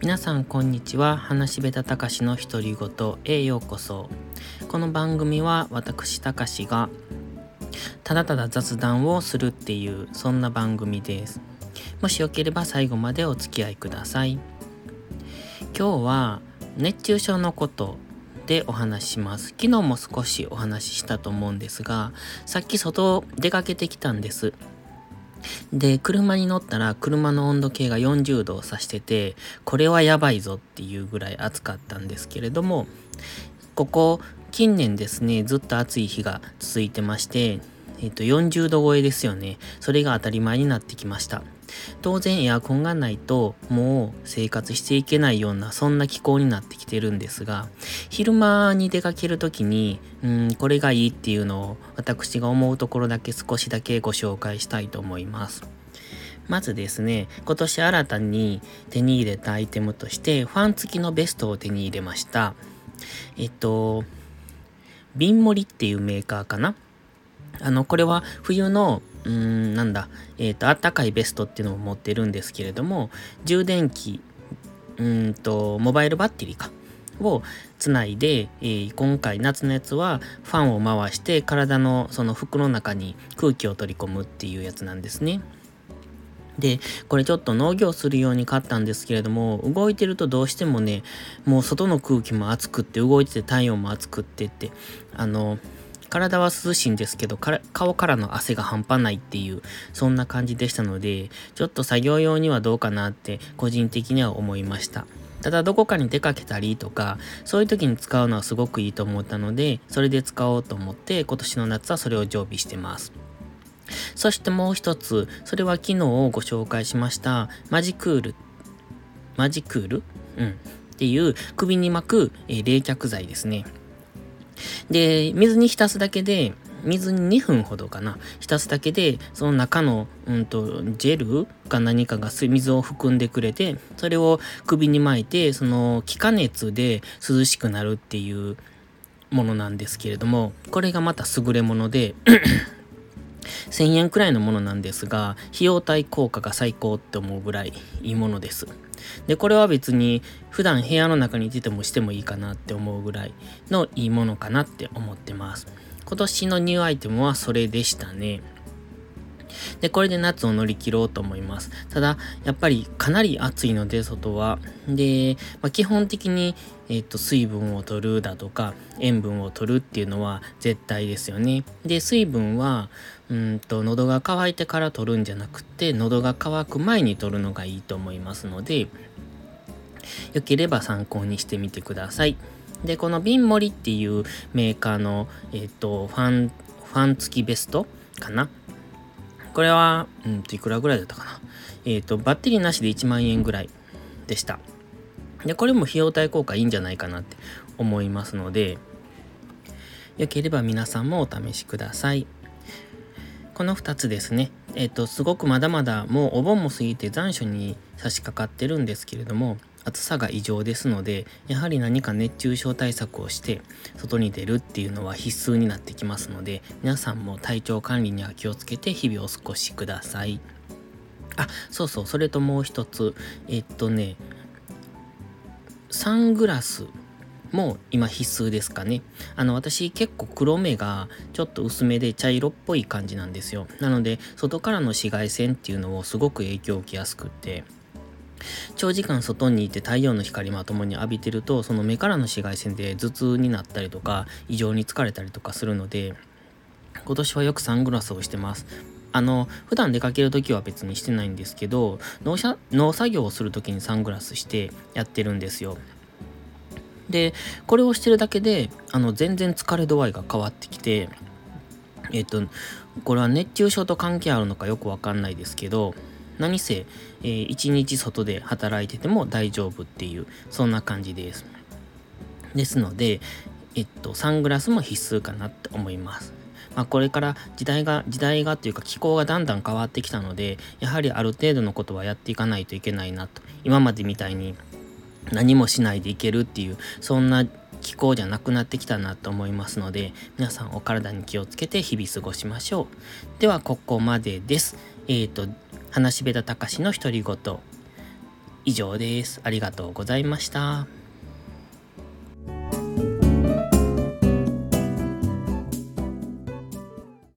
皆さんこんにちは。話しべたたかしの独り言へようこそ。この番組は私たかしがただただ雑談をするっていうそんな番組です。もしよければ最後までお付き合いください。今日は熱中症のことでお話しします。昨日も少しお話ししたと思うんですがさっき外出かけてきたんです。で、車に乗ったら車の温度計が40度を指してて、これはやばいぞっていうぐらい暑かったんですけれども、ここ近年ですね、ずっと暑い日が続いてまして、えっと、40度超えですよね。それが当たり前になってきました。当然エアコンがないともう生活していけないようなそんな気候になってきてるんですが昼間に出かける時にうんこれがいいっていうのを私が思うところだけ少しだけご紹介したいと思います。まずですね、今年新たに手に入れたアイテムとして、ファン付きのベストを手に入れました。えっと、ビンモリっていうメーカーかな？あの、これは冬の、うーん、なんだ、えっ、ー、と、あったかいベストっていうのを持ってるんですけれども、充電器、うんと、モバイルバッテリーか。をつないで、えー、今回夏のやつはファンを回して体のその服の中に空気を取り込むっていうやつなんですね。で、これちょっと農業するように買ったんですけれども、動いてるとどうしてもね、もう外の空気も熱くって、動いてて太陽も熱くってって、あの、体は涼しいんですけど、顔からの汗が半端ないっていう、そんな感じでしたので、ちょっと作業用にはどうかなって個人的には思いました。ただどこかに出かけたりとか、そういう時に使うのはすごくいいと思ったので、それで使おうと思って、今年の夏はそれを常備してます。そしてもう一つ、それは昨日ご紹介しました、マジクール。マジクール？うん。っていう首に巻く、え、冷却剤ですね。で、水に浸すだけで、水に2分ほどかな、浸すだけで、その中の、うんと、ジェルか何かが水を含んでくれて、それを首に巻いて、その気化熱で涼しくなるっていうものなんですけれども、これがまた優れもので1000円くらいのものなんですが、費用対効果が最高って思うぐらいいいものです。で、これは別に普段部屋の中にいててもしてもいいかなって思うぐらいのいいものかなって思ってます。今年のニューアイテムはそれでしたね。で、これで夏を乗り切ろうと思います。ただ、やっぱりかなり暑いので、外は。で、まあ、基本的に、えっ、と、水分を取るだとか、塩分を取るっていうのは絶対ですよね。で、水分は、うんと、喉が渇いてから取るんじゃなくて、喉が渇く前に取るのがいいと思いますので、よければ参考にしてみてください。で、このビンモリっていうメーカーの、えっ、と、ファン、ファン付きベストかなこれは、うんと、いくらぐらいだったかな。えっ、ー、と、バッテリーなしで1万円ぐらいでした。で、これも費用対効果いいんじゃないかなって思いますので、よければ皆さんもお試しください。この2つですね。えっ、ー、と、すごくまだまだもうお盆も過ぎて残暑に差し掛かってるんですけれども、暑さが異常ですので、やはり何か熱中症対策をして外に出るっていうのは必須になってきますので、皆さんも体調管理には気をつけて日々お過ごしください。あ、そうそう、それともう一つ、えっとね、サングラスも今必須ですかね。あの、私結構黒目がちょっと薄めで茶色っぽい感じなんですよ。なので、外からの紫外線っていうのをすごく影響を受けやすくって、長時間外にいて太陽の光まともに浴びてるとその目からの紫外線で頭痛になったりとか異常に疲れたりとかするので今年はよくサングラスをしてます。あの普段出かける時は別にしてないんですけど農農作業をする時にサングラスしてやってるんですよ。でこれをしてるだけであの全然疲れ度合いが変わってきてえっとこれは熱中症と関係あるのかよくわかんないですけど何せ、えー、一日外で働いてても大丈夫っていう、そんな感じです。ですので、えっと、サングラスも必須かなって思います。まあ、これから時代が、時代がというか気候がだんだん変わってきたので、やはりある程度のことはやっていかないといけないなと。今までみたいに何もしないでいけるっていう、そんな気候じゃなくなってきたなと思いますので、皆さんお体に気をつけて日々過ごしましょう。では、ここまでです。えっ、ー、と、話しべたたかしの独り言。以上です。ありがとうございました。